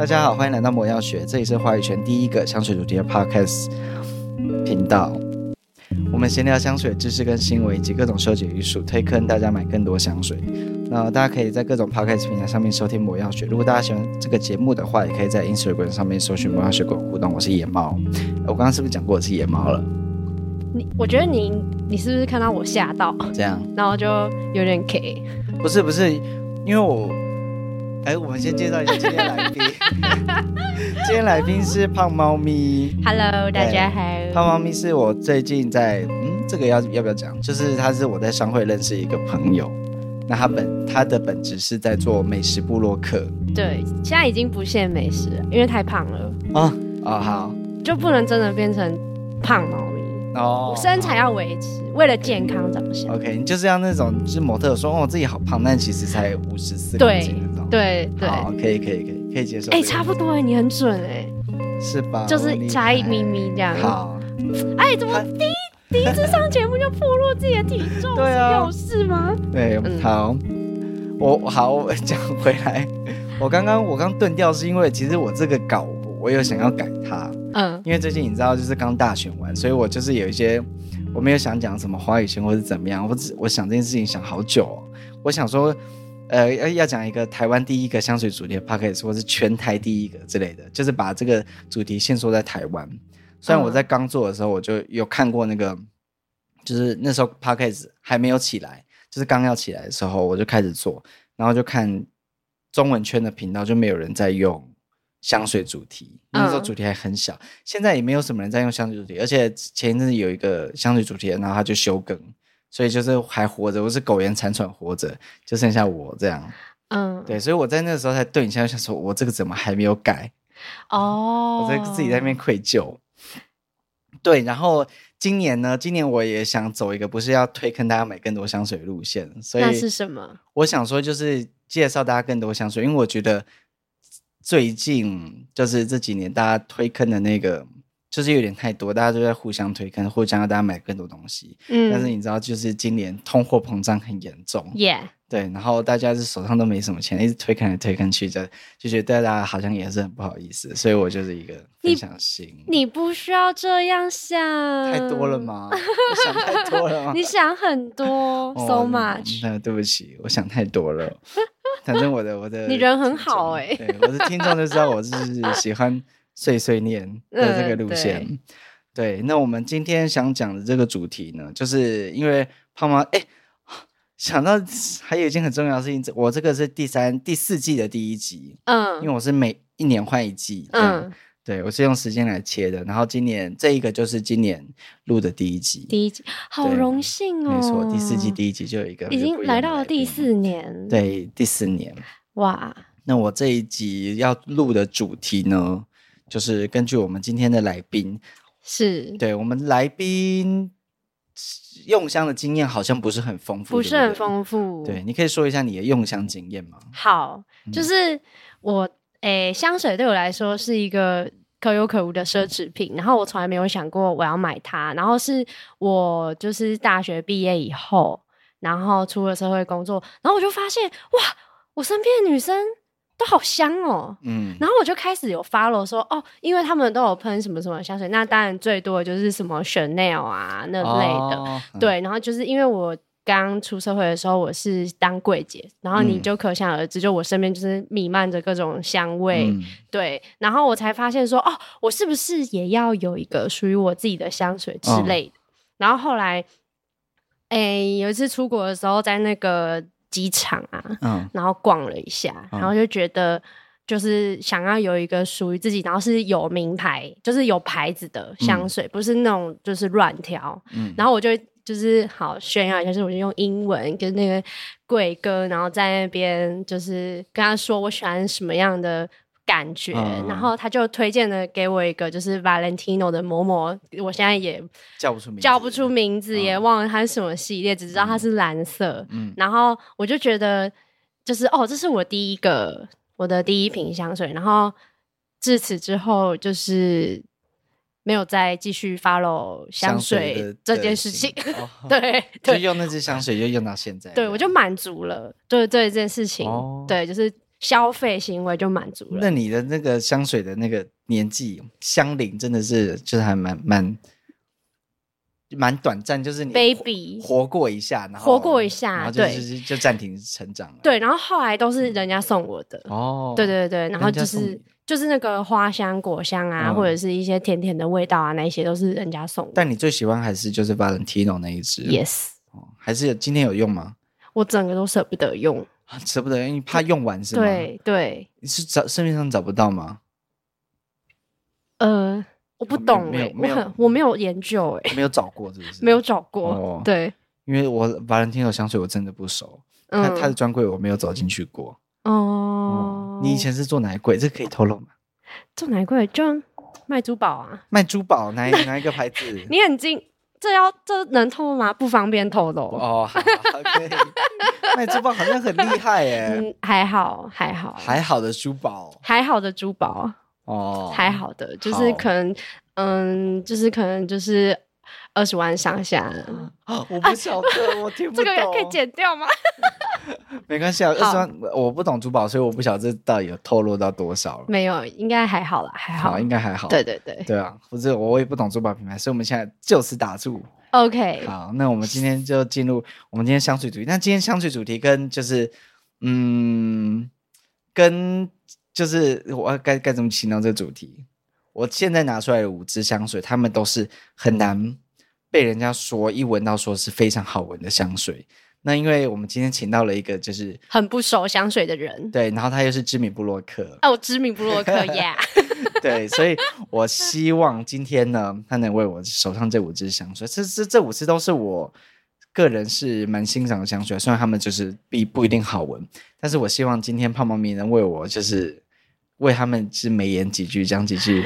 大家好，欢迎来到魔药学，这里是话语圈第一个香水主题的 podcast 频道。我们闲聊香水知识跟新闻，以及各种收集艺术，推坑大家买更多香水。那大家可以在各种 podcast 平台上面收听魔药学。如果大家喜欢这个节目的话，也可以在 Instagram 上面搜寻魔药学跟我互动。我是野猫，我刚刚是不是讲过我是野猫了？你我觉得你你是不是看到我吓到？这样，然后就有点 K。不是不是，因为我。哎，我们先介绍一下今天来宾。今天来宾是胖猫咪。Hello，大家好。胖猫咪是我最近在，嗯，这个要要不要讲？就是他是我在商会认识一个朋友。那他本他的本职是在做美食部落客。对，现在已经不限美食了，因为太胖了。哦哦，好，就不能真的变成胖猫咪。哦，身材要维持，为了健康长相。OK，你就是要那种，就是模特说哦，自己好胖，但其实才五十四公斤那种。对对，好，可以可以可以可以接受。哎，差不多哎，你很准哎，是吧？就是差一咪咪这样。好，哎，怎么第一第一次上节目就暴露自己的体重？对啊，有事吗？对，好，我好我 讲回来，我刚刚我刚顿掉是因为其实我这个稿我有想要改它。嗯，因为最近你知道，就是刚大选完，所以我就是有一些我没有想讲什么华语圈或者怎么样，我只我想这件事情想好久哦。我想说，呃，要要讲一个台湾第一个香水主题的 podcast，或是全台第一个之类的，就是把这个主题限缩在台湾。虽然我在刚做的时候，我就有看过那个，就是那时候 podcast 还没有起来，就是刚要起来的时候，我就开始做，然后就看中文圈的频道就没有人在用。香水主题，那时候主题还很小，嗯、现在也没有什么人在用香水主题，而且前一阵子有一个香水主题，然后他就休更，所以就是还活着，我是苟延残喘活着，就剩下我这样，嗯，对，所以我在那个时候才对你现在，想说我这个怎么还没有改？哦，我在自己在那边愧疚。对，然后今年呢，今年我也想走一个不是要推坑大家买更多香水的路线，所以那是什么？我想说就是介绍大家更多香水，因为我觉得。最近就是这几年，大家推坑的那个就是有点太多，大家都在互相推坑，互相让大家买更多东西。嗯，但是你知道，就是今年通货膨胀很严重。Yeah，对，然后大家是手上都没什么钱，一直推坑来推坑去，就就觉得大家好像也是很不好意思。所以我就是一个分享心。你不需要这样想，太多了吗？我想太多了吗？你想很多，so much。那对不起，我想太多了。反正我的我的，你人很好哎、欸，对，我的听众就知道我是喜欢碎碎念 的这个路线。嗯、对，对，那我们今天想讲的这个主题呢，就是因为胖妈哎，想到还有一件很重要的事情，我这个是第三第四季的第一集，嗯，因为我是每一年换一季，嗯。对，我是用时间来切的，然后今年这一个就是今年录的第一集，第一集好荣幸哦，没错，第四季第一集就有一个，已经来到了第四年，对，第四年，哇！那我这一集要录的主题呢，就是根据我们今天的来宾，是对我们来宾用香的经验好像不是很丰富，不是很丰富，对，你可以说一下你的用香经验吗？好，就是我。诶，香水对我来说是一个可有可无的奢侈品，然后我从来没有想过我要买它。然后是我就是大学毕业以后，然后出了社会工作，然后我就发现哇，我身边的女生都好香哦，嗯，然后我就开始有 follow 说哦，因为他们都有喷什么什么香水，那当然最多的就是什么 Chanel 啊那类的，哦、对，然后就是因为我。刚出社会的时候，我是当柜姐，然后你就可想而知，嗯、就我身边就是弥漫着各种香味，嗯、对，然后我才发现说，哦，我是不是也要有一个属于我自己的香水之类的？哦、然后后来，哎、欸，有一次出国的时候，在那个机场啊，嗯，然后逛了一下，然后就觉得就是想要有一个属于自己，然后是有名牌，就是有牌子的香水，嗯、不是那种就是乱挑，嗯，然后我就。就是好炫耀一下，就是我就用英文跟那个贵哥，然后在那边就是跟他说我喜欢什么样的感觉，嗯、然后他就推荐了给我一个就是 Valentino 的某某，我现在也叫不出名字，叫不出名字，也忘了它是什么系列，嗯、只知道它是蓝色。嗯，然后我就觉得就是哦，这是我第一个我的第一瓶香水，然后自此之后就是。没有再继续 follow 香水这件事情，对，就用那支香水就用到现在，对，我就满足了，对对这件事情，对，就是消费行为就满足了。那你的那个香水的那个年纪香龄真的是就是还蛮蛮蛮短暂，就是你 baby 活过一下，然后活过一下，然后就就是就暂停成长了。对，然后后来都是人家送我的哦，对对对，然后就是就是那个花香果香啊，或者是一些甜甜的味道啊，那一些都是人家送我。但你最喜欢还是就是 Valentino 那一支？Yes，哦，还是有今天有用吗？我整个都舍不得用。舍不得，因为怕用完是吗？对对，你是找市面上找不到吗？呃，我不懂哎，我很我没有研究哎，没有找过是不是？没有找过，对，因为我 Valentino 香水我真的不熟，他他的专柜我没有走进去过。哦，你以前是做哪一柜？这可以透露吗？做哪一柜？就卖珠宝啊，卖珠宝，哪哪一个牌子？你很精。这要这能透露吗？不方便透露哦。好，可以。卖珠宝好像很厉害耶。嗯，还好，还好，还好的珠宝，还好的珠宝哦，还好的，就是可能，嗯，就是可能就是二十万上下。我不晓得，我听不 懂。这个可以剪掉吗？没关系啊，二十万我不懂珠宝，所以我不晓得这到底有透露到多少了。没有，应该还好啦，还好，应该还好。对对对，对啊，不是我也不懂珠宝品牌，所以我们现在就此打住。OK，好，那我们今天就进入我们今天香水主题。那今天香水主题跟就是，嗯，跟就是我该该怎么形容这个主题？我现在拿出来的五支香水，他们都是很难被人家说一闻到说是非常好闻的香水。那因为我们今天请到了一个就是很不熟香水的人，对，然后他又是知名布洛克哦，知名布洛克呀，yeah、对，所以我希望今天呢，他能为我手上这五支香水，这这这五支都是我个人是蛮欣赏的香水，虽然他们就是不不一定好闻，但是我希望今天胖猫咪能为我就是为他们是美言几句，讲几句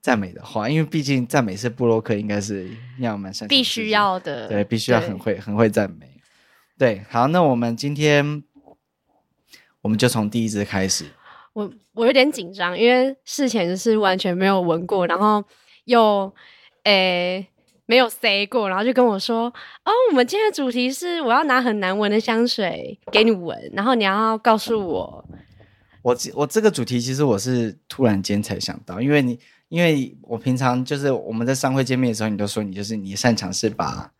赞美的话，因为毕竟赞美是布洛克应该是要蛮擅长，必须要的，对，必须要很会很会赞美。对，好，那我们今天我们就从第一支开始。我我有点紧张，因为事前是完全没有闻过，然后又诶没有 say 过，然后就跟我说：“哦，我们今天的主题是我要拿很难闻的香水给你闻，然后你要告诉我。”我我这个主题其实我是突然间才想到，因为你因为我平常就是我们在商会见面的时候，你都说你就是你擅长是把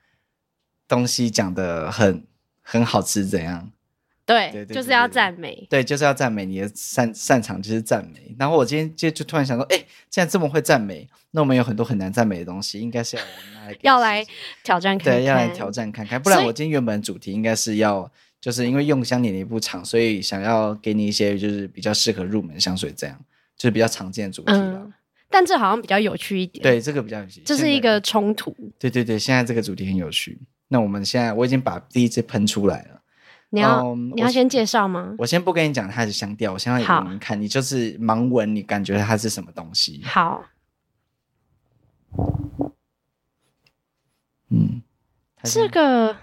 东西讲的很。很好吃，怎样？对，就是要赞美。对，就是要赞美。你的擅擅长就是赞美。然后我今天就就突然想说，哎，既然这么会赞美，那我们有很多很难赞美的东西，应该是要来要来挑战看看。对，要来挑战看看。不然我今天原本主题应该是要，就是因为用香年龄不长，所以想要给你一些就是比较适合入门香水，这样就是比较常见的主题了。嗯，但这好像比较有趣一点。对，这个比较有趣。这是一个冲突。对对对，现在这个主题很有趣。那我们现在我已经把第一支喷出来了。你要、um, 你要先介绍吗？我先不跟你讲它的香调，我先让你们看，你就是盲闻，你感觉它是什么东西？好。嗯，这个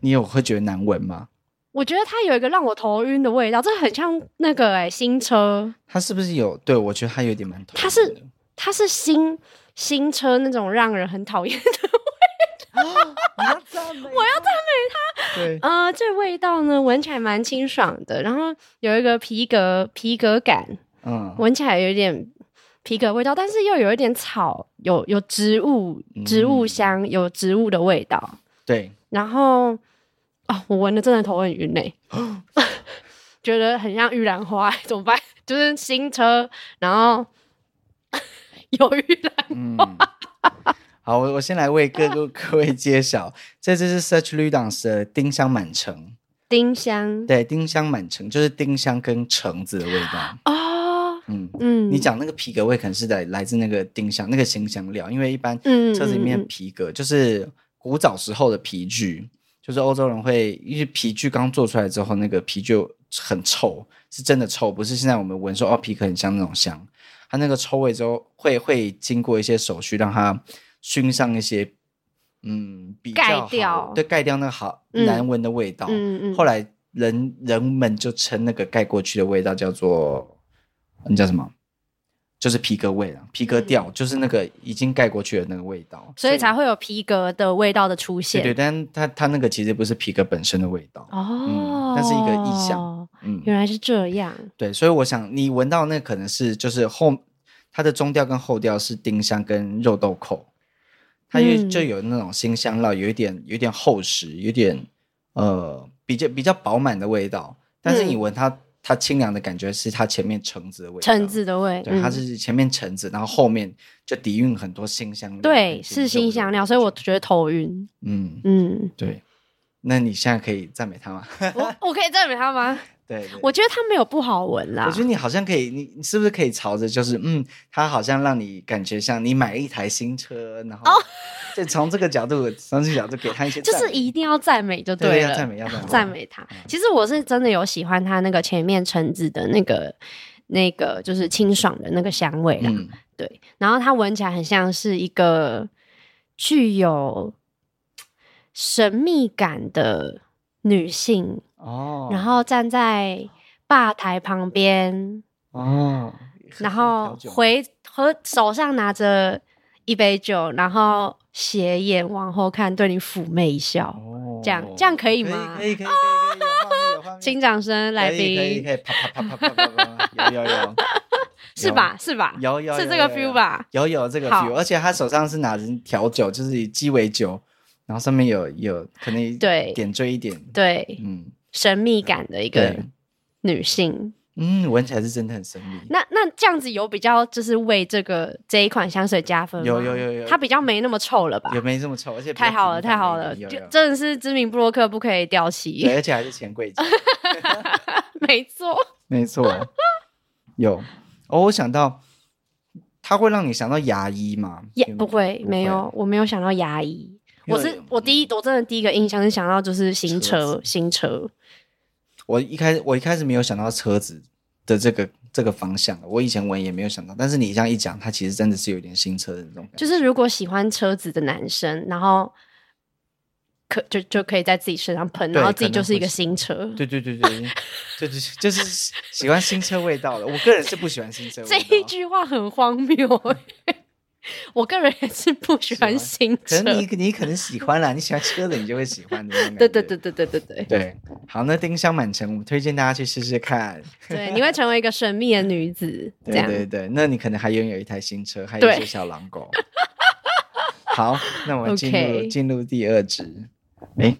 你有会觉得难闻吗？我觉得它有一个让我头晕的味道，这很像那个哎、欸、新车。它是不是有？对，我觉得它有点蛮。它是它是新新车那种让人很讨厌的。我要赞美，我要赞美它。对，呃，这味道呢，闻起来蛮清爽的，然后有一个皮革皮革感，嗯，闻起来有点皮革味道，但是又有一点草，有有植物植物香，嗯、有植物的味道。对，然后哦，我闻的真的头很晕嘞，觉得很像玉兰花，怎么办？就是新车，然后 有玉兰花。嗯好，我我先来为各个 各位揭晓，这支是 Serge Lutens 的丁香满城。丁香，对，丁香满城就是丁香跟橙子的味道。哦，嗯嗯，你讲那个皮革味可能是来来自那个丁香那个新香料，因为一般车子里面皮革就是古早时候的皮具，就是欧洲人会因为皮具刚做出来之后，那个皮就很臭，是真的臭，不是现在我们闻说哦皮革很香那种香，它那个臭味之后会会经过一些手续让它。熏上一些，嗯，比较好，对，盖掉那个好难闻的味道。嗯嗯。后来人人们就称那个盖过去的味道叫做，那叫什么？就是皮革味了，皮革调，就是那个已经盖过去的那个味道。所以才会有皮革的味道的出现。对对，但它它那个其实不是皮革本身的味道。哦。嗯，那是一个意象。嗯，原来是这样。对，所以我想你闻到那可能是就是后它的中调跟后调是丁香跟肉豆蔻，它就就有那种辛香料，有一点有一点厚实，有点呃比较比较饱满的味道。但是你闻它。嗯它清凉的感觉是它前面橙子的味道，橙子的味，对，它是前面橙子，然后后面就底蕴很多辛香料，对，是辛香料，所以我觉得头晕。嗯嗯，对。那你现在可以赞美他吗？我我可以赞美他吗？对，我觉得它没有不好闻啦。我觉得你好像可以，你你是不是可以朝着就是嗯，它好像让你感觉像你买了一台新车，然后。就从这个角度，从这个角度给他一些，就是一定要赞美就对了，赞美要赞美，赞美他。其实我是真的有喜欢它那个前面橙子的那个那个就是清爽的那个香味啦，嗯、对。然后它闻起来很像是一个具有神秘感的女性哦，然后站在吧台旁边哦，然后回和手上拿着一杯酒，然后。斜眼往后看，对你妩媚一笑，哦、这样这样可以吗？可以可以可以请 掌声，来宾，可以可以啪啪啪啪啪啪，有有 有，是吧？是吧？有有是这个 feel 吧？有有这个 feel，而且他手上是拿着调酒，就是以鸡尾酒，然后上面有有可能对。点缀一点，对，嗯，神秘感的一个女性。嗯，闻起来是真的很神秘。那那这样子有比较，就是为这个这一款香水加分吗？有有有有，它比较没那么臭了吧？也没这么臭，而且太好了，太好了，就真的是知名布洛克不可以掉漆，对，而且还是钱柜姐。没错，没错，有哦。我想到，它会让你想到牙医吗？也不会，没有，我没有想到牙医。我是我第一，我真的第一个印象是想到就是新车，新车。我一开始我一开始没有想到车子的这个这个方向，我以前闻也没有想到，但是你这样一讲，它其实真的是有点新车的那种感觉。就是如果喜欢车子的男生，然后可就就可以在自己身上喷，然后自己就是一个新车。对对对对，就是就是喜欢新车味道的。我个人是不喜欢新车味道。这一句话很荒谬。我个人也是不喜欢新车，可能你你可能喜欢啦，你喜欢车的，你就会喜欢的。对对对对对对对对。好，那丁香满城，我们推荐大家去试试看。对，你会成为一个神秘的女子。对对对，那你可能还拥有一台新车，还有一只小狼狗。好，那我们进入进入第二支。哎，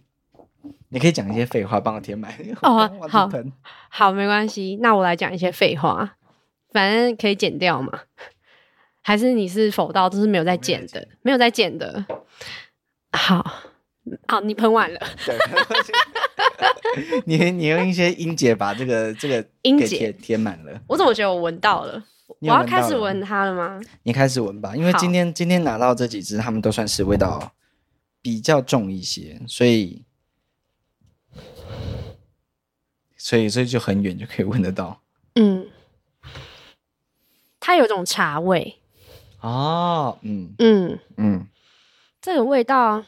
你可以讲一些废话，帮我填满。哦，好，好，没关系。那我来讲一些废话，反正可以剪掉嘛。还是你是否到都是没有在剪的，没有在剪的。好，好，你喷完了。你你用一些音节把这个这个音节填满了。我怎么觉得我闻到了？我要开始闻它了吗？你开始闻吧，因为今天今天拿到这几支，它们都算是味道比较重一些，所以所以所以就很远就可以闻得到。嗯，它有种茶味。哦，嗯嗯嗯，这个味道，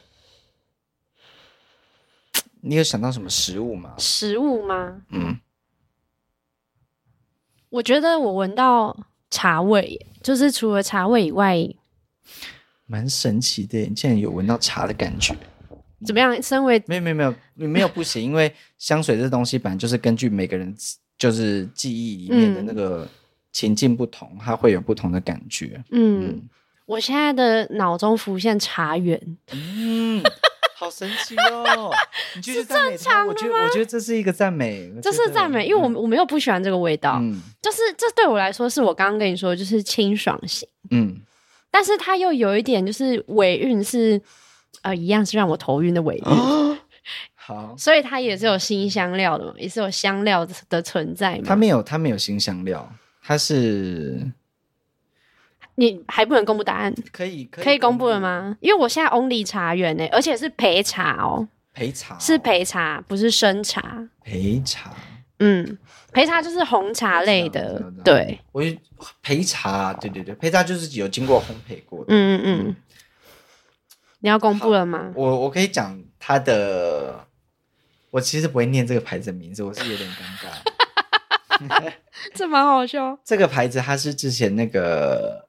你有想到什么食物吗？食物吗？嗯，我觉得我闻到茶味，就是除了茶味以外，蛮神奇的。你竟然有闻到茶的感觉，怎么样？身为没有没有没有没有不行，因为香水这东西本来就是根据每个人就是记忆里面的那个。嗯情境不同，它会有不同的感觉。嗯，嗯，我现在的脑中浮现茶园，嗯，好神奇哦！是正常？我觉得，我觉得这是一个赞美，这是赞美，因为我、嗯、我没有不喜欢这个味道。嗯，就是这对我来说，是我刚刚跟你说，就是清爽型。嗯，但是它又有一点，就是尾韵是呃，一样是让我头晕的尾韵。哦、好，所以它也是有新香料的嘛，也是有香料的存在嘛。它没有，它没有新香料。它是，你还不能公布答案？可以，可以，可以公布了吗？因为我现在 only 茶园呢，而且是陪茶哦，陪茶、哦、是陪茶，不是生茶。陪茶，嗯，陪茶就是红茶类的，对。我陪茶，对对对，陪茶就是有经过烘焙过的。嗯嗯嗯。你要公布了吗？我我可以讲它的，我其实不会念这个牌子的名字，我是有点尴尬。这蛮好笑。这个牌子它是之前那个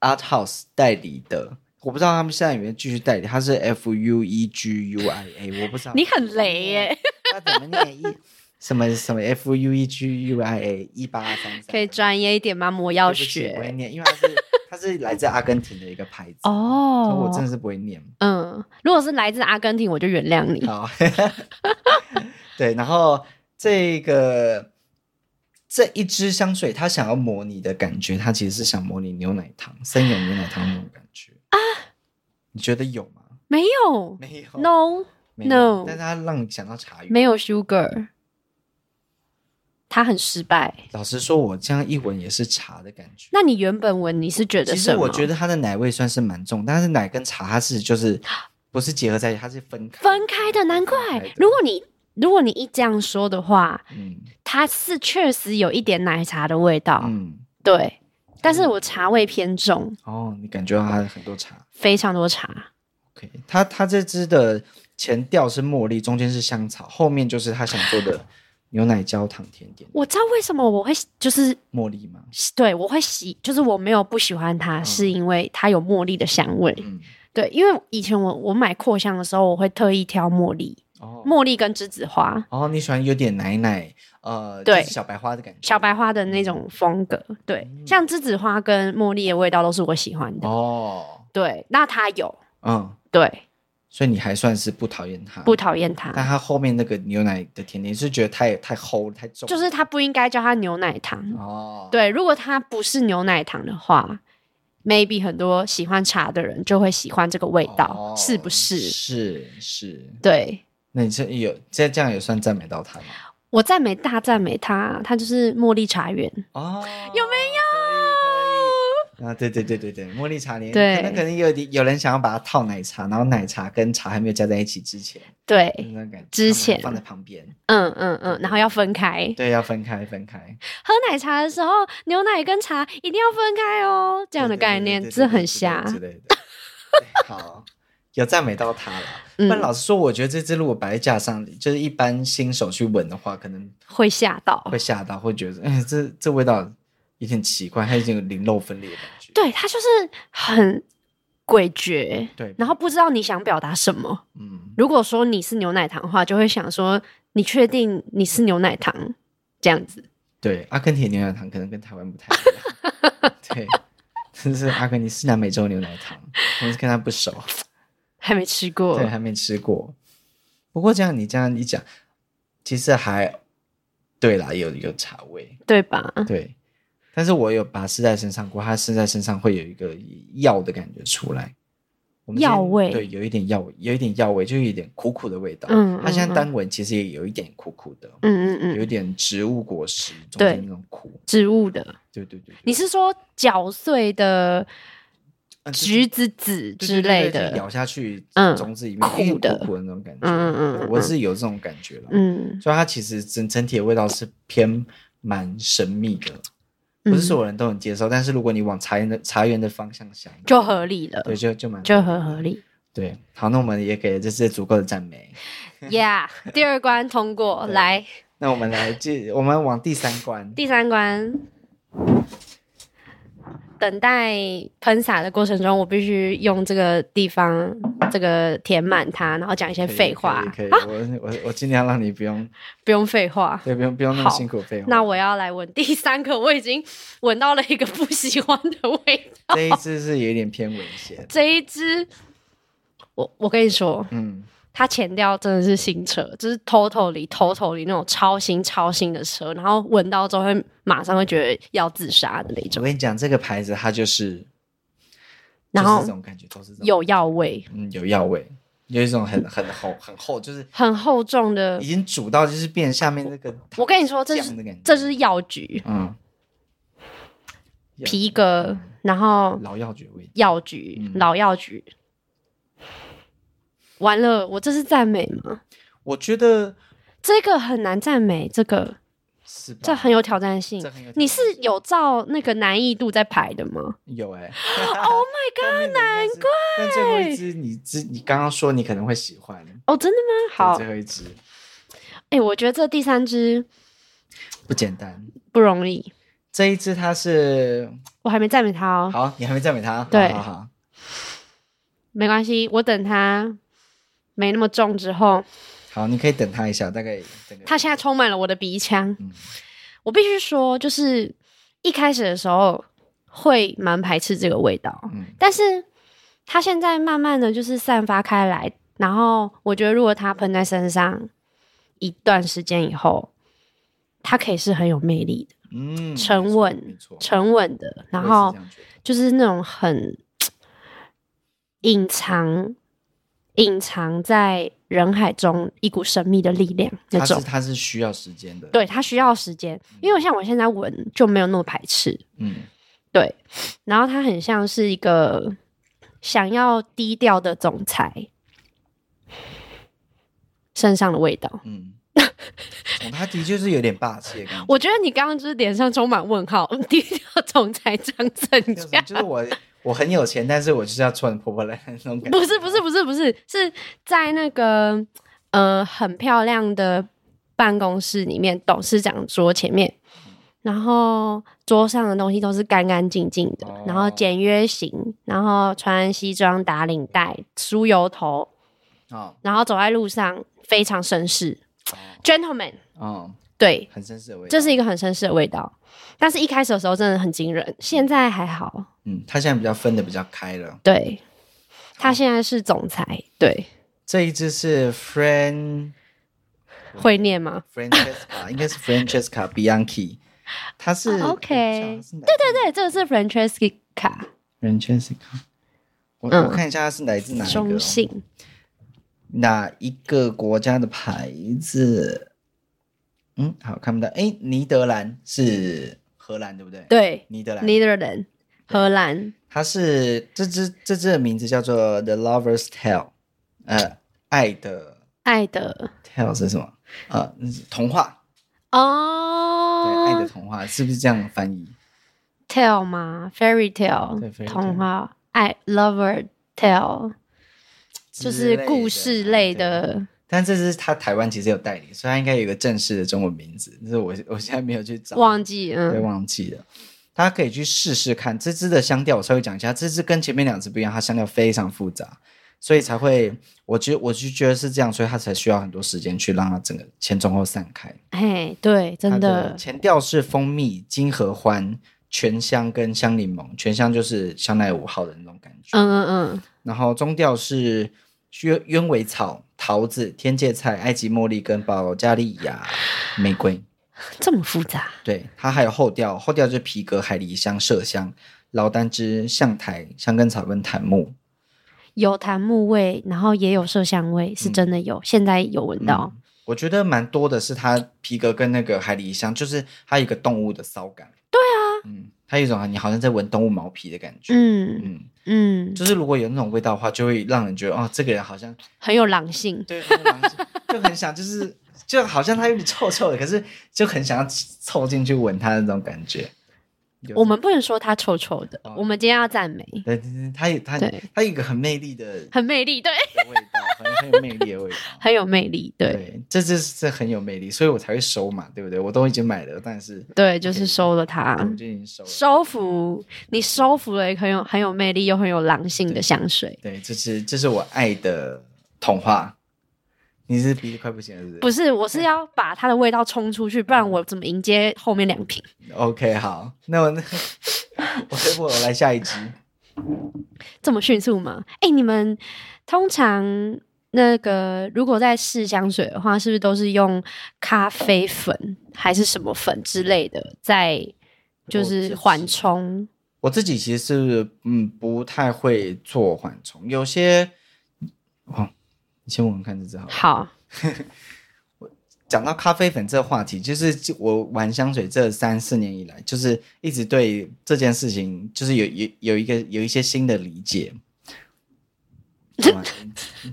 Art House 代理的，我不知道他们现在有没有继续代理。它是 F U E G U I A，我不知道。你很雷耶！它怎么念？什么什么 F U E G U I A 一八二三三，可以专业一点吗？魔药学，不会念，因为它是它是来自阿根廷的一个牌子哦，我真的是不会念。嗯，如果是来自阿根廷，我就原谅你。好，对，然后这个这一支香水，它想要模拟的感觉，它其实是想模拟牛奶糖、森永牛奶糖那种感觉啊？你觉得有吗？没有，没有，no no，但是它让你想到茶园，没有 sugar。它很失败。老实说，我这样一闻也是茶的感觉。那你原本闻你是觉得？其实我觉得它的奶味算是蛮重，但是奶跟茶它是就是 不是结合在一起，它是分开分开的。难怪，如果你如果你一这样说的话，嗯，它是确实有一点奶茶的味道，嗯，对。但是我茶味偏重。哦，你感觉到它很多茶，非常多茶。OK，它它这支的前调是茉莉，中间是香草，后面就是他想做的。牛奶焦糖甜点，我知道为什么我会就是茉莉吗？对，我会喜，就是我没有不喜欢它，嗯、是因为它有茉莉的香味。嗯，对，因为以前我我买扩香的时候，我会特意挑茉莉，哦，茉莉跟栀子花。哦，你喜欢有点奶奶，呃，对，小白花的感觉，小白花的那种风格。对，嗯、像栀子花跟茉莉的味道都是我喜欢的。哦，对，那它有，嗯，对。所以你还算是不讨厌它，不讨厌它，但它后面那个牛奶的甜点是觉得太太齁太重，就是它不应该叫它牛奶糖哦。对，如果它不是牛奶糖的话，maybe 很多喜欢茶的人就会喜欢这个味道，哦、是不是？是是，对。那你这有这这样也算赞美到它吗？我赞美大赞美他，他就是茉莉茶园。哦，有没有？啊，对对对对对，茉莉茶园，对，可能可能有点有人想要把它套奶茶，然后奶茶跟茶还没有加在一起之前，对，之前。放在旁边，嗯嗯嗯，然后要分开，对，要分开分开。喝奶茶的时候，牛奶跟茶一定要分开哦，这样的概念是很瞎？之类的。好，有赞美到他了。但老实说，我觉得这只如果摆在架上，就是一般新手去闻的话，可能会吓到，会吓到，会觉得，哎，这这味道。有点奇怪，它已经有零肉分裂的感觉。对，它就是很诡谲。对，然后不知道你想表达什么。嗯，如果说你是牛奶糖的话，就会想说，你确定你是牛奶糖这样子？对，阿根廷牛奶糖可能跟台湾不太一样。对，这是阿根廷是南美洲牛奶糖，我是跟他不熟，还没吃过。对，还没吃过。不过这样你这样一讲，其实还对啦，有有茶味，对吧？对。但是我有把它试在身上过，它试在身上会有一个药的感觉出来，药味，对，有一点药味，有一点药味，就有一点苦苦的味道。嗯，它现在单闻其实也有一点苦苦的，嗯嗯嗯，有一点植物果实中间那种苦，植物的，对对对。你是说搅碎的橘子籽之类的，咬下去，嗯，种子里面苦的苦的那种感觉，嗯嗯嗯，我是有这种感觉了，嗯，所以它其实整整体的味道是偏蛮神秘的。不是所有人都能接受，嗯、但是如果你往茶园的茶园的方向想，就合理了。对，就就蛮就很合理。对，好，那我们也给了这次足够的赞美。Yeah，第二关通过，来。那我们来这，我们往第三关。第三关。等待喷洒的过程中，我必须用这个地方，这个填满它，然后讲一些废话。可以，可以，可以啊、我我我尽量让你不用 不用废话，对，不用不用那么辛苦废话。那我要来闻第三个，我已经闻到了一个不喜欢的味道。这一支是有点偏危险。这一支，我我跟你说，嗯。它前调真的是新车，就是 totally totally 那种超新超新的车，然后闻到之后会马上会觉得要自杀的那种。我跟你讲，这个牌子它就是，然后这种感觉都是有药味，嗯，有药味，有一种很很厚很厚，就是很厚重的，已经煮到就是变下面那个。我跟你说，这是这是药局，嗯，皮革，然后老药局味，药局老药局。完了，我这是赞美吗？我觉得这个很难赞美，这个是吧？这很有挑战性。你是有照那个难易度在排的吗？有哎、欸。Oh my god！难怪。但最后一只，你只你刚刚说你可能会喜欢哦？Oh, 真的吗？好，最后一只。哎、欸，我觉得这第三支不简单，不容易。这一只它是，我还没赞美它哦。好，你还没赞美它？对，好，好，好，没关系，我等它。没那么重之后，好，你可以等他一下，大概整个。它现在充满了我的鼻腔。嗯、我必须说，就是一开始的时候会蛮排斥这个味道，嗯、但是它现在慢慢的就是散发开来，然后我觉得如果它喷在身上一段时间以后，它可以是很有魅力的，嗯，沉稳，沉稳的，然后就是那种很 隐藏。隐藏在人海中一股神秘的力量，那种它是需要时间的，对，它需要时间，因为像我现在闻就没有那么排斥，嗯，对，然后它很像是一个想要低调的总裁身上的味道，嗯，他的确是有点霸气的感觉。我觉得你刚刚就是脸上充满问号，低调总裁长怎样？就是我。我很有钱，但是我就是要穿破破烂烂那种感觉。不是不是不是不是，是在那个呃很漂亮的办公室里面，董事长桌前面，然后桌上的东西都是干干净净的，哦、然后简约型，然后穿西装打领带，梳油头，哦、然后走在路上非常绅士、哦、，gentleman，哦，对，很绅士的味道，这是一个很绅士的味道。但是一开始的时候真的很惊人，现在还好。嗯，他现在比较分的比较开了。对，他现在是总裁。对，这一只是 Fran，会念吗？Francesca 应该是 Francesca Bianchi，他是 OK。对对对，这个是 Francesca。Francesca，我我看一下他是来自哪一个？中性。哪一个国家的牌子？嗯，好，看不到。哎，尼德兰是荷兰，对不对？对，尼德兰，尼德兰，荷兰。它是这只这只的名字叫做 The Lover's Tale，呃，爱的爱的 Tale 是什么？呃，童话哦。对，爱的童话是不是这样翻译？Tale 吗？Fairy Tale，童话，爱 Lover Tale，就是故事类的。但这是他台湾其实有代理，所以他应该有一个正式的中文名字，就是我我现在没有去找，忘记，嗯，对，忘记了。大家可以去试试看，这支的香调我稍微讲一下，这支跟前面两支不一样，它香调非常复杂，所以才会，我觉得我就觉得是这样，所以它才需要很多时间去让它整个前中后散开。哎，对，真的。的前调是蜂蜜、金合欢、全香跟香柠檬，全香就是香奈五号的那种感觉。嗯嗯嗯。然后中调是鸢鸢尾草。桃子、天芥菜、埃及茉莉跟保加利亚玫瑰，这么复杂。对，它还有后调，后调就是皮革、海梨香、麝香、劳丹脂、橡苔、香根草跟檀木，有檀木味，然后也有麝香味，是真的有。嗯、现在有闻到、嗯，我觉得蛮多的是它皮革跟那个海狸香，就是它有一个动物的骚感。对啊，嗯，它有一种你好像在闻动物毛皮的感觉。嗯嗯。嗯，就是如果有那种味道的话，就会让人觉得哦，这个人好像很有狼性，对，很有狼性，就很想就是就好像他有点臭臭的，可是就很想要凑进去闻他的那种感觉。我们不能说他臭臭的，哦、我们今天要赞美。对他有他对他有一个很魅力的，很魅力，对，味道很 很有魅力的味道，很有魅力，对，对这这是很有魅力，所以我才会收嘛，对不对？我都已经买了，但是对，就是收了它，我就已经收了。收服你，收服了一个很有很有魅力又很有狼性的香水。对，这是这是我爱的童话。你是鼻子快不行了，是不是？不是，我是要把它的味道冲出去，不然我怎么迎接后面两瓶？OK，好，那我那 我我来下一支，这么迅速吗？哎、欸，你们通常那个如果在试香水的话，是不是都是用咖啡粉还是什么粉之类的，在就是缓冲？我自己其实是嗯不太会做缓冲，有些哦。先闻闻看这支好了。好，我讲到咖啡粉这个话题，就是我玩香水这三四年以来，就是一直对这件事情，就是有有有一个有一些新的理解。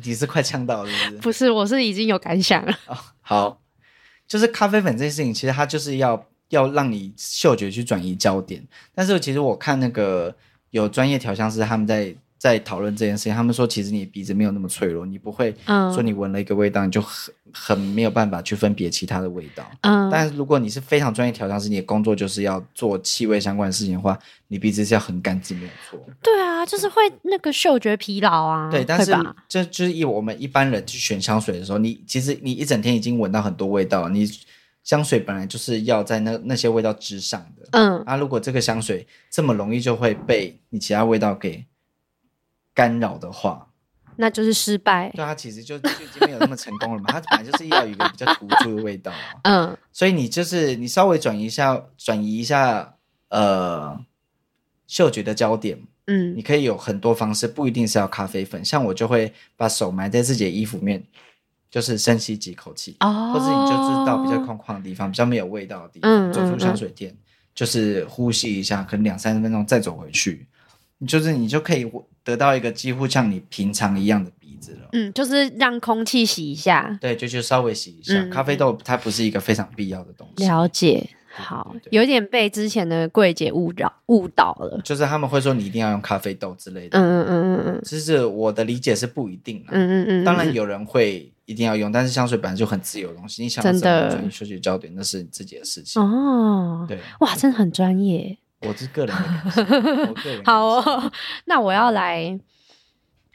你是快呛到了是不是？不是，我是已经有感想了。哦，好，就是咖啡粉这件事情，其实它就是要要让你嗅觉去转移焦点。但是其实我看那个有专业调香师他们在。在讨论这件事情，他们说其实你鼻子没有那么脆弱，你不会说你闻了一个味道，嗯、你就很很没有办法去分别其他的味道。嗯，但是如果你是非常专业调香师，你的工作就是要做气味相关的事情的话，你鼻子是要很干净，没有错。对啊，就是会那个嗅觉疲劳啊。对，但是这就是以我们一般人去选香水的时候，你其实你一整天已经闻到很多味道了，你。香水本来就是要在那那些味道之上的，嗯，啊，如果这个香水这么容易就会被你其他味道给干扰的话，那就是失败。对，它其实就就已经没有那么成功了嘛。它本来就是要有一个比较突出的味道，嗯，所以你就是你稍微转移一下，转移一下，呃，嗅觉的焦点，嗯，你可以有很多方式，不一定是要咖啡粉。像我就会把手埋在自己的衣服面。就是深吸几口气，哦，或者你就知道比较空旷的地方，比较没有味道的地方，嗯、走出香水店，嗯、就是呼吸一下，可能两三分钟再走回去，你就是你就可以得到一个几乎像你平常一样的鼻子了。嗯，就是让空气洗一下，对，就就稍微洗一下。嗯、咖啡豆它不是一个非常必要的东西。了解。好，有点被之前的柜姐误导误导了，就是他们会说你一定要用咖啡豆之类的。嗯嗯嗯嗯嗯，其实我的理解是不一定。嗯嗯嗯，当然有人会一定要用，但是香水本来就很自由的东西，你想怎么转移嗅觉焦点那是你自己的事情。哦，对，哇，真的很专业。我是个人的感受，我个人 好哦，那我要来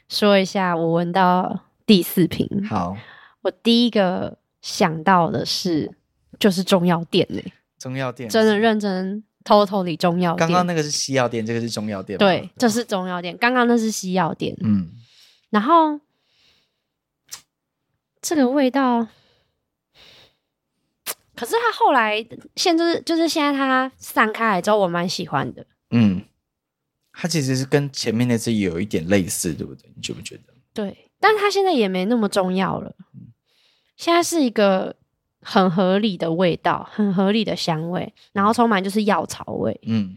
说一下，我闻到第四瓶。好，我第一个想到的是，就是中药店呢。中药店真的认真，totally 中药店。刚刚那个是西药店，这个是中药店。对，这是中药店。刚刚那是西药店。嗯，然后这个味道，可是他后来现在就是就是现在他散开来之后，我蛮喜欢的。嗯，他其实是跟前面那只有一点类似，对不对？你觉不觉得？对，但是它现在也没那么重要了。嗯，现在是一个。很合理的味道，很合理的香味，然后充满就是药草味，嗯，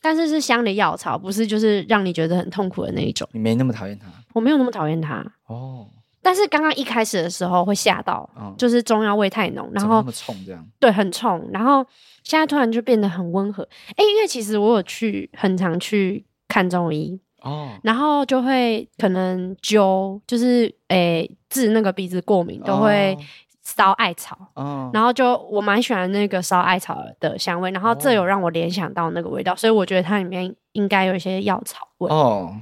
但是是香的药草，不是就是让你觉得很痛苦的那一种。你没那么讨厌它？我没有那么讨厌它哦。但是刚刚一开始的时候会吓到，哦、就是中药味太浓，然后那么冲这样，对，很冲。然后现在突然就变得很温和。哎，因为其实我有去很常去看中医哦，然后就会可能灸，就是诶治那个鼻子过敏都会。哦烧艾草，哦、然后就我蛮喜欢那个烧艾草的香味，然后这有让我联想到那个味道，哦、所以我觉得它里面应该有一些药草味。哦，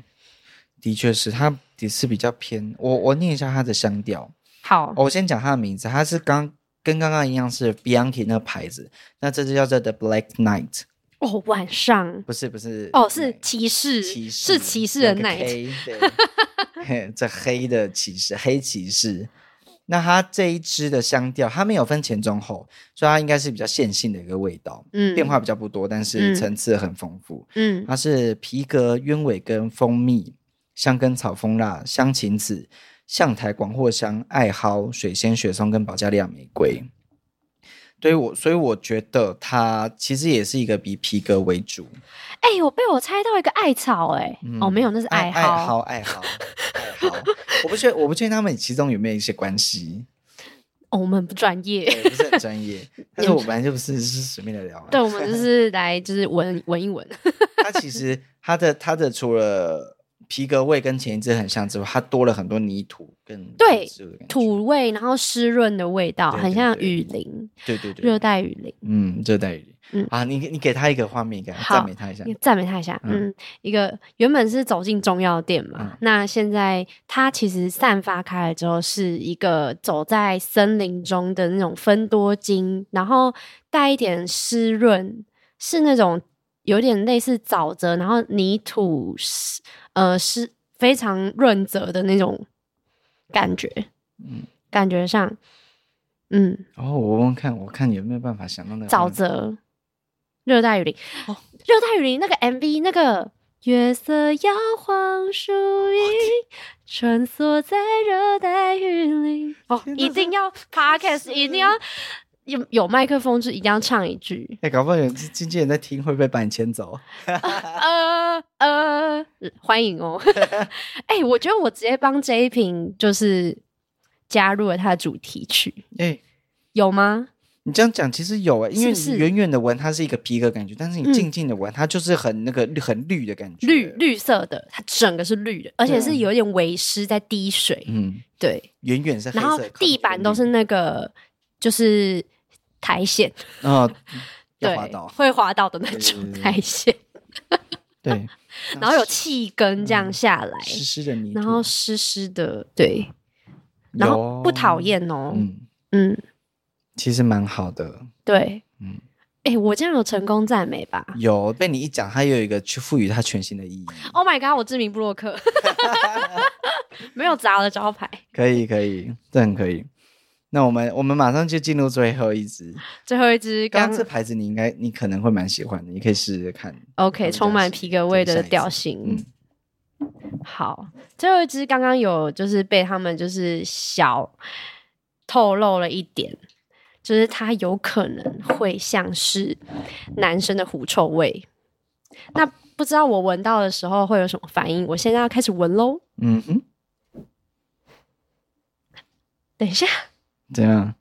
的确是，它也是比较偏。我我念一下它的香调。好，我先讲它的名字，它是刚跟刚刚一样是 Bianchi 那个牌子，那这支叫做 The Black Night。哦，晚上不是不是哦，是骑士，骑士是骑士的 Night，对，这黑的骑士，黑骑士。那它这一支的香调，它没有分前中后，所以它应该是比较线性的一个味道，嗯，变化比较不多，但是层次很丰富，嗯，它是皮革、鸢尾跟、蜂蜜、香根草、蜂蜡、香芹子、象台、广藿香、艾蒿、水仙、雪松跟保加利亚玫瑰。对我，所以我觉得它其实也是一个以皮革为主。哎、欸，我被我猜到一个艾草、欸，哎、嗯，哦，没有，那是艾蒿，艾蒿，艾蒿，艾蒿。我不确，我不确定他们其中有没有一些关系。哦，我们不专业，不是很专业。但是我本来就不是是随便的聊。对，我们就是来就是闻闻一闻。它其实它的它的除了。皮革味跟前一支很像之外，它多了很多泥土跟对土味，然后湿润的味道，很像雨林，对对对，热带雨林，嗯，热带雨林，嗯啊，你你给他一个画面感，赞美他一下，赞美他一下，嗯，嗯一个原本是走进中药店嘛，嗯、那现在它其实散发开来之后，是一个走在森林中的那种芬多精，然后带一点湿润，是那种。有点类似沼泽，然后泥土是呃是非常润泽的那种感觉，嗯，感觉上，嗯，然哦，我问看，我看有没有办法想到那个沼泽，热带雨林，哦，热带雨林那个 MV，那个月色摇晃树影，穿梭在热带雨林，哦，一定要 Podcast，一定要。有有麦克风就一定要唱一句。哎、欸，搞不好有经纪人在听，会不会把你牵走？呃呃，欢迎哦。哎、欸，我觉得我直接帮这一瓶就是加入了它的主题曲。哎、欸，有吗？你这样讲其实有哎、欸，因为你远远的闻它是一个皮革感觉，但是你静静的闻它就是很那个很绿的感觉，绿绿色的，它整个是绿的，而且是有一点微湿在滴水。嗯，对，远远是黑色。然后地板都是那个就是苔藓，哦，对，会滑倒的那种苔藓。对，然后有气根这样下来，湿湿的泥，然后湿湿的，对，然后不讨厌哦，嗯嗯。其实蛮好的，对，嗯，哎，我这样有成功赞美吧？有，被你一讲，它有一个去赋予它全新的意义。Oh my god！我知名布洛克，没有砸我的招牌。可以，可以，这很可以。那我们，我们马上就进入最后一支。最后一支，刚刚这牌子你应该，你可能会蛮喜欢的，你可以试试看。OK，充满皮革味的调性。嗯，好，最后一支刚刚有就是被他们就是小透露了一点。就是它有可能会像是男生的狐臭味，那不知道我闻到的时候会有什么反应？我现在要开始闻喽。嗯哼，等一下，怎样？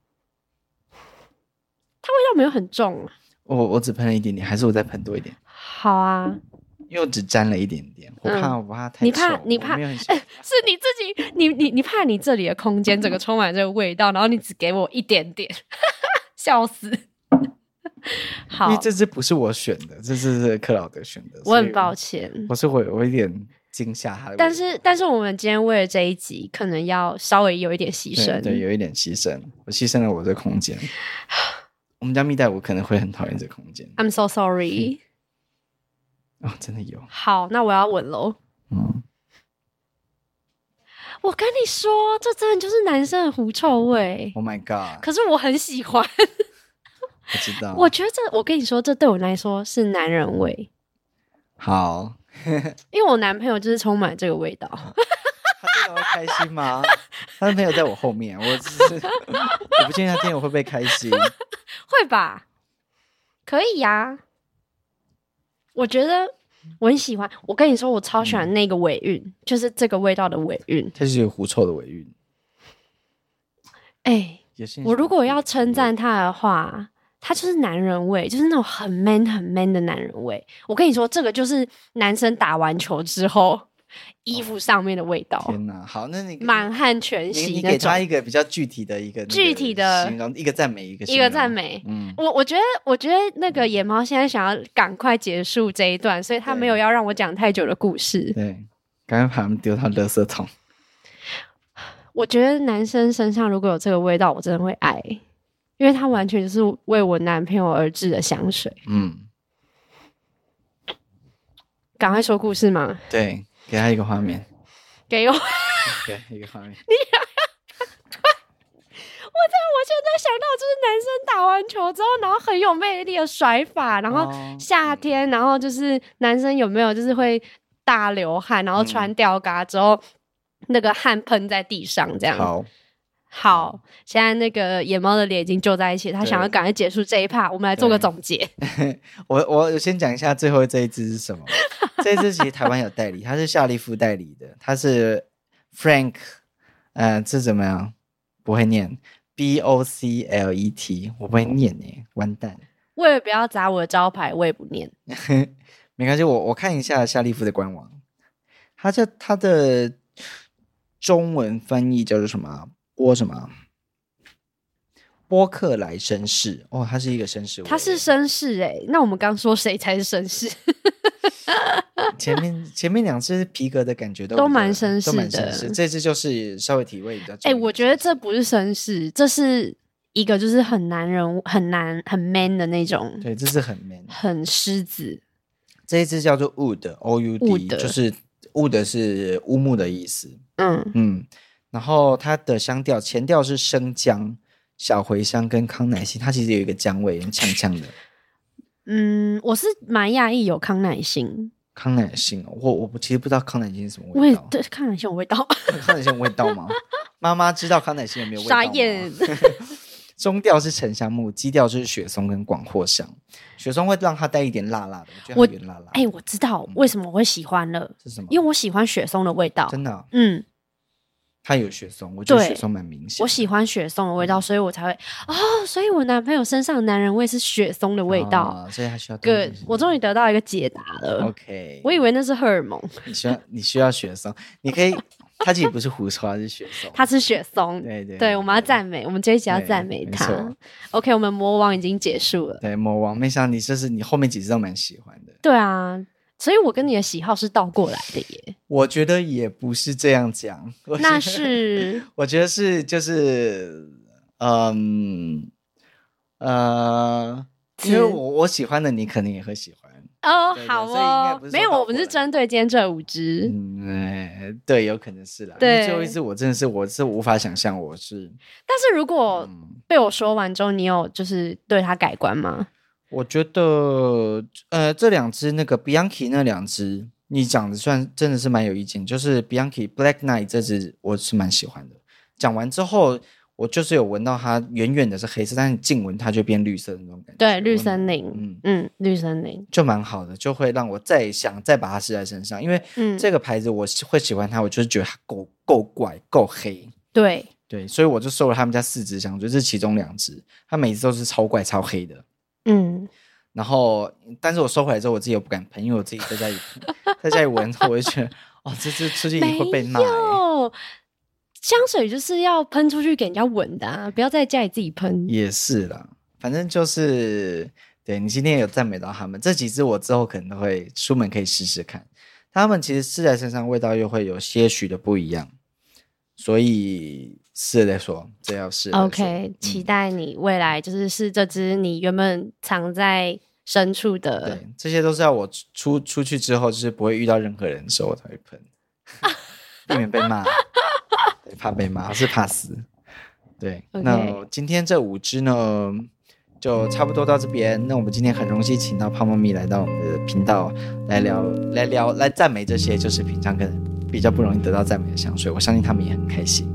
它味道没有很重啊。我我只喷了一点点，还是我再喷多一点？好啊。因为我只沾了一点点，我怕我怕太。你怕你怕，哎，是你自己，你你你怕你这里的空间整个充满这个味道，然后你只给我一点点，笑死。好，因为这支不是我选的，这支是克劳德选的，我很抱歉。我是会有一点惊吓他的，但是但是我们今天为了这一集，可能要稍微有一点牺牲，对，有一点牺牲，我牺牲了我的空间。我们家蜜袋鼯可能会很讨厌这空间。I'm so sorry。哦，真的有。好，那我要闻喽。嗯，我跟你说，这真的就是男生的狐臭味。Oh my god！可是我很喜欢。我知道。我觉得这，我跟你说，这对我来说是男人味。好，因为我男朋友就是充满这个味道。他真的会开心吗？他的朋友在我后面，我只是 我不确定他今天我会不会开心。会吧？可以呀。我觉得我很喜欢。我跟你说，我超喜欢那个尾韵，嗯、就是这个味道的尾韵。它是有狐臭的尾韵。哎、欸，我如果要称赞他的话，他就是男人味，就是那种很 man 很 man 的男人味。我跟你说，这个就是男生打完球之后。衣服上面的味道。天哪，好，那你满汉全席，你给他一个比较具体的一个具体的形容，一个赞美，一个一个赞美。嗯，我我觉得，我觉得那个野猫现在想要赶快结束这一段，所以他没有要让我讲太久的故事。对，赶快把他们丢到垃圾桶。我觉得男生身上如果有这个味道，我真的会爱，因为他完全就是为我男朋友而制的香水。嗯，赶快说故事嘛。对。给他一个画面，给我，给一个画面。你我在我现在想到就是男生打完球之后，然后很有魅力的甩法，然后夏天，然后就是男生有没有就是会大流汗，然后穿吊嘎之后，那个汗喷在地上这样。好。好，现在那个野猫的脸已经皱在一起，他想要赶快结束这一趴，我们来做个总结。我我先讲一下最后这一只是什么？这一支其实台湾有代理，它是夏利夫代理的，它是 Frank，呃，这怎么样？不会念 B O C L E T，我不会念耶，完蛋。为了不要砸我的招牌，我也不念。没关系，我我看一下夏利夫的官网，它叫它的中文翻译叫做什么？波什么？波克莱绅士哦，他是一个绅士，他是绅士哎。那我们刚说谁才是绅士？前面前面两只皮革的感觉都都蛮绅士的，这只就是稍微体味比较重。哎，我觉得这不是绅士，这是一个就是很男人、很男、很 man 的那种。对，这是很 man，很狮子。这一只叫做 Wood，O U D，就是 Wood 是乌木的意思。嗯嗯。然后它的香调前调是生姜、小茴香跟康乃馨，它其实有一个姜味，很呛呛的。嗯，我是蛮讶异有康乃馨。康乃馨，我我其实不知道康乃馨是什么味道。对，康乃馨有味道。康乃馨有味道吗？妈妈知道康乃馨有没有味道？傻眼。中调是沉香木，基调就是雪松跟广藿香。雪松会让它带一点辣辣的，我觉得有点辣辣。哎，我知道为什么我会喜欢了，是什么？因为我喜欢雪松的味道。真的？嗯。它有雪松，我觉得雪松蛮明显。我喜欢雪松的味道，所以我才会哦，所以我男朋友身上的男人味是雪松的味道，哦、所以他需要。Good，我终于得到一个解答了。OK，我以为那是荷尔蒙。你需要你需要雪松，你可以，他其实不是胡说，他是雪松，他是雪松。对对对，我们要赞美，我们这一集要赞美他。OK，我们魔王已经结束了。对，魔王，没想到你这是你后面几集都蛮喜欢的。对啊。所以，我跟你的喜好是倒过来的耶。我觉得也不是这样讲。那是，我觉得是，就是，嗯，呃，因为我我喜欢的，你肯定也会喜欢。哦，好哦，没有，我们是针对今天这五只。嗯，对，有可能是啦。对，最后一只我真的是，我是无法想象我是。但是如果被我说完之后，你有就是对他改观吗？我觉得，呃，这两只那个 Bianchi 那两只，你讲的算真的是蛮有意见。就是 Bianchi Black Knight 这只，我是蛮喜欢的。讲完之后，我就是有闻到它远远的是黑色，但是近闻它就变绿色的那种感觉。对，绿森林，嗯嗯，绿森林就蛮好的，就会让我再想再把它试在身上。因为这个牌子我会喜欢它，我就是觉得它够够怪，够黑。对对，所以我就收了他们家四只香，就是其中两只，它每次都是超怪超黑的。嗯，然后，但是我收回来之后，我自己又不敢喷，因为我自己在家里 在家里闻，我就觉得，哦，这这出去会被骂。香水就是要喷出去给人家闻的啊，不要在家里自己喷。也是啦，反正就是，对，你今天有赞美到他们这几支，我之后可能都会出门可以试试看。他们其实试在身上味道又会有些许的不一样，所以。试了再说，这要试。OK，期待你未来就是是这只你原本藏在深处的。对，这些都是要我出出去之后，就是不会遇到任何人的时候我才会喷，避免被骂。怕被骂，是怕死。对.那今天这五只呢，就差不多到这边。那我们今天很荣幸请到胖猫咪来到我们的频道来聊，来聊，来赞美这些就是平常可能比较不容易得到赞美的香水。我相信他们也很开心。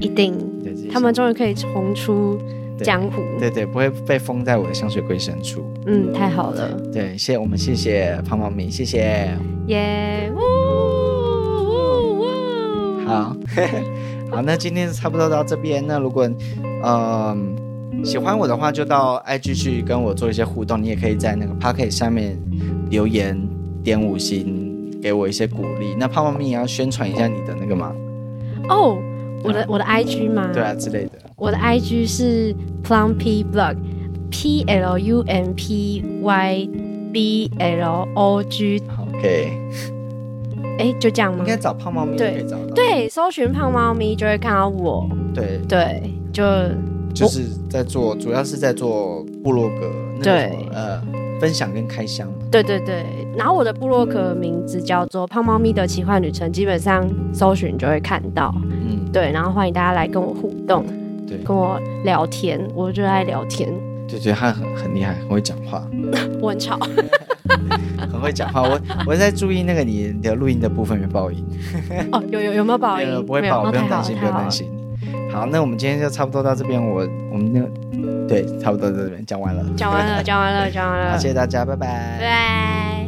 一定，对他们终于可以重出江湖。对对，对，不会被封在我的香水柜深处。嗯，太好了。对，谢谢我们，谢谢胖胖咪，谢谢。耶！呜呜呜！好，好，那今天差不多到这边。那如果嗯、呃、喜欢我的话，就到 IG 去跟我做一些互动。你也可以在那个 Podcast 下面留言点五星，给我一些鼓励。那胖猫咪也要宣传一下你的那个吗？哦、oh.。我的我的 I G 吗？对啊，之类的。我的 I G 是 Plumpy Blog，P L U M P Y B L O G。OK。哎，就这样吗？应该找胖猫咪就可以找到。对，搜寻胖猫咪就会看到我。对对，就就是在做，主要是在做部落格。对，呃，分享跟开箱。对对对，然后我的部落格名字叫做胖猫咪的奇幻旅程，基本上搜寻就会看到。嗯对，然后欢迎大家来跟我互动，对，跟我聊天，我就爱聊天。对对，他很很厉害，很会讲话。我很吵，很会讲话。我我在注意那个你的录音的部分有爆音。哦，有有有没有爆音？有不会爆，不用担心，不用担心。好，那我们今天就差不多到这边。我我们那个对，差不多到这边讲完了，讲完了，讲完了，讲完了。好，谢谢大家，拜拜。拜拜。